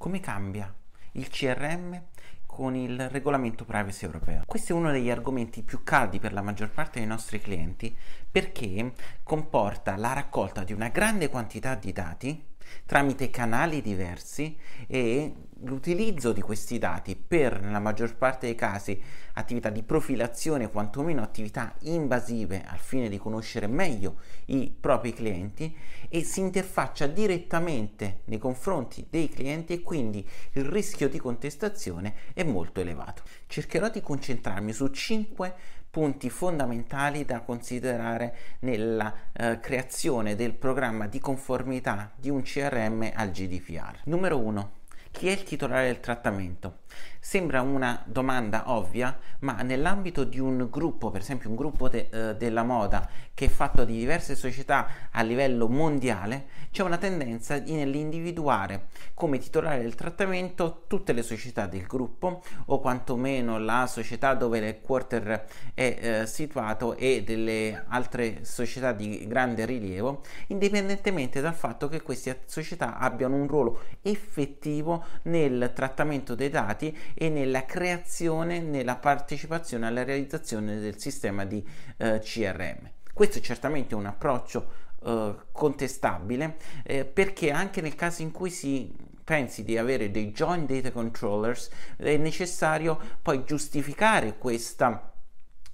Come cambia il CRM con il regolamento privacy europeo. Questo è uno degli argomenti più caldi per la maggior parte dei nostri clienti perché comporta la raccolta di una grande quantità di dati tramite canali diversi e l'utilizzo di questi dati per, nella maggior parte dei casi, attività di profilazione, quantomeno attività invasive al fine di conoscere meglio i propri clienti e si interfaccia direttamente nei confronti dei clienti e quindi il rischio di contestazione è molto elevato. Cercherò di concentrarmi su 5 punti fondamentali da considerare nella eh, creazione del programma di conformità di un CRM al GDPR. Numero 1. Chi è il titolare del trattamento? Sembra una domanda ovvia, ma nell'ambito di un gruppo, per esempio un gruppo de, eh, della moda che è fatto di diverse società a livello mondiale, c'è una tendenza nell'individuare come titolare del trattamento tutte le società del gruppo o quantomeno la società dove l'headquarter è eh, situato e delle altre società di grande rilievo, indipendentemente dal fatto che queste società abbiano un ruolo effettivo nel trattamento dei dati e nella creazione, nella partecipazione alla realizzazione del sistema di eh, CRM. Questo è certamente un approccio eh, contestabile eh, perché anche nel caso in cui si pensi di avere dei joint data controllers è necessario poi giustificare questa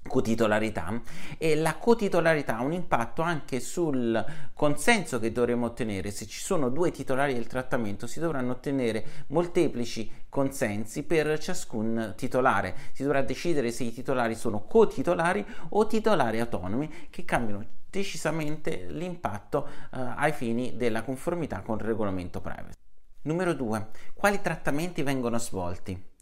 cotitolarità e la cotitolarità ha un impatto anche sul consenso che dovremo ottenere. Se ci sono due titolari del trattamento si dovranno ottenere molteplici consensi per ciascun titolare. Si dovrà decidere se i titolari sono cotitolari o titolari autonomi che cambiano decisamente l'impatto eh, ai fini della conformità con il regolamento privacy. Numero 2 quali trattamenti vengono svolti?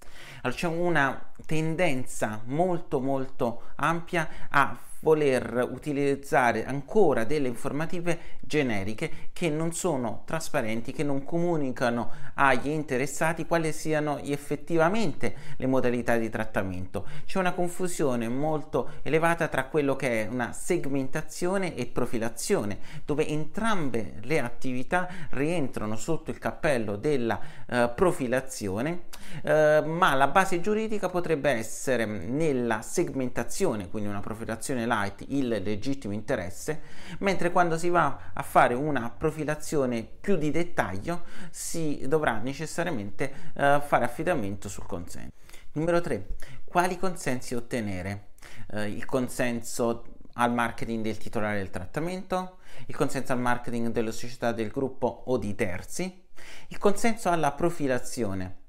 Allora, c'è una tendenza molto molto ampia a voler utilizzare ancora delle informative generiche che non sono trasparenti, che non comunicano agli interessati quali siano effettivamente le modalità di trattamento. C'è una confusione molto elevata tra quello che è una segmentazione e profilazione, dove entrambe le attività rientrano sotto il cappello della uh, profilazione, uh, ma la base giuridica potrebbe essere nella segmentazione, quindi una profilazione light, il legittimo interesse, mentre quando si va a fare una profilazione più di dettaglio si dovrà necessariamente uh, fare affidamento sul consenso. Numero 3. Quali consensi ottenere? Uh, il consenso al marketing del titolare del trattamento, il consenso al marketing delle società del gruppo o di terzi, il consenso alla profilazione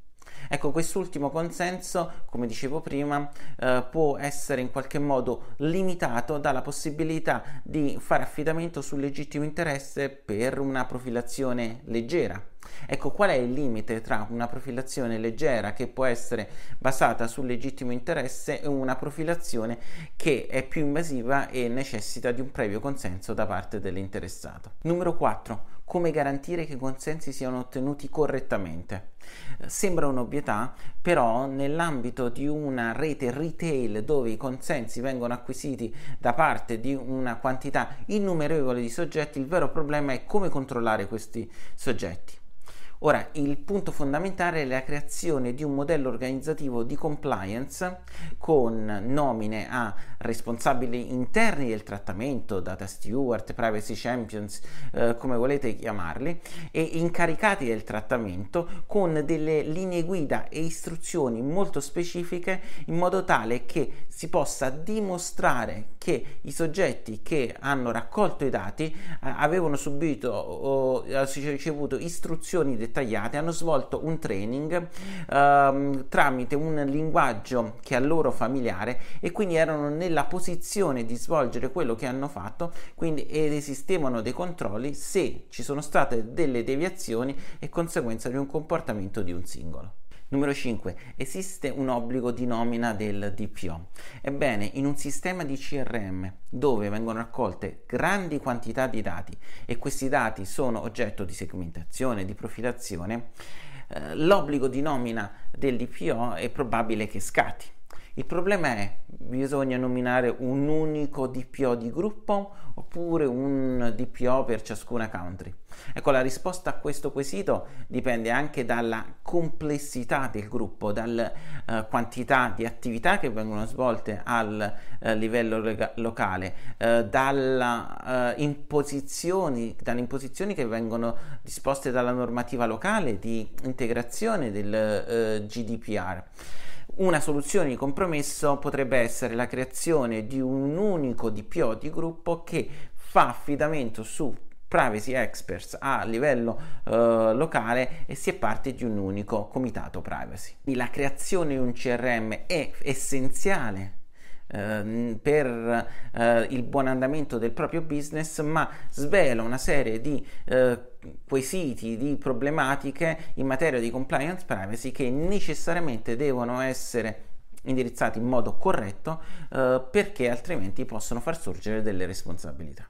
Ecco, quest'ultimo consenso, come dicevo prima, eh, può essere in qualche modo limitato dalla possibilità di fare affidamento sul legittimo interesse per una profilazione leggera. Ecco, qual è il limite tra una profilazione leggera che può essere basata sul legittimo interesse e una profilazione che è più invasiva e necessita di un previo consenso da parte dell'interessato? Numero 4 come garantire che i consensi siano ottenuti correttamente. Sembra un'ovvietà, però nell'ambito di una rete retail dove i consensi vengono acquisiti da parte di una quantità innumerevole di soggetti, il vero problema è come controllare questi soggetti. Ora, il punto fondamentale è la creazione di un modello organizzativo di compliance con nomine a responsabili interni del trattamento, data steward, privacy champions, eh, come volete chiamarli, e incaricati del trattamento con delle linee guida e istruzioni molto specifiche in modo tale che si possa dimostrare che i soggetti che hanno raccolto i dati eh, avevano subito o ricevuto istruzioni dettagliate, hanno svolto un training ehm, tramite un linguaggio che a loro familiare e quindi erano nella posizione di svolgere quello che hanno fatto, quindi ed esistevano dei controlli se ci sono state delle deviazioni e conseguenza di un comportamento di un singolo. Numero 5. Esiste un obbligo di nomina del DPO. Ebbene, in un sistema di CRM dove vengono raccolte grandi quantità di dati e questi dati sono oggetto di segmentazione, di profilazione, eh, l'obbligo di nomina del DPO è probabile che scatti. Il problema è, bisogna nominare un unico DPO di gruppo oppure un DPO per ciascuna country? Ecco, la risposta a questo quesito dipende anche dalla complessità del gruppo, dalla eh, quantità di attività che vengono svolte al eh, livello lega- locale, eh, dalla, eh, imposizioni, dalle imposizioni che vengono disposte dalla normativa locale di integrazione del eh, GDPR. Una soluzione di compromesso potrebbe essere la creazione di un unico DPO di gruppo che fa affidamento su privacy experts a livello eh, locale e si è parte di un unico comitato privacy. La creazione di un CRM è essenziale ehm, per eh, il buon andamento del proprio business, ma svela una serie di eh, quesiti, di problematiche in materia di compliance privacy che necessariamente devono essere indirizzati in modo corretto eh, perché altrimenti possono far sorgere delle responsabilità.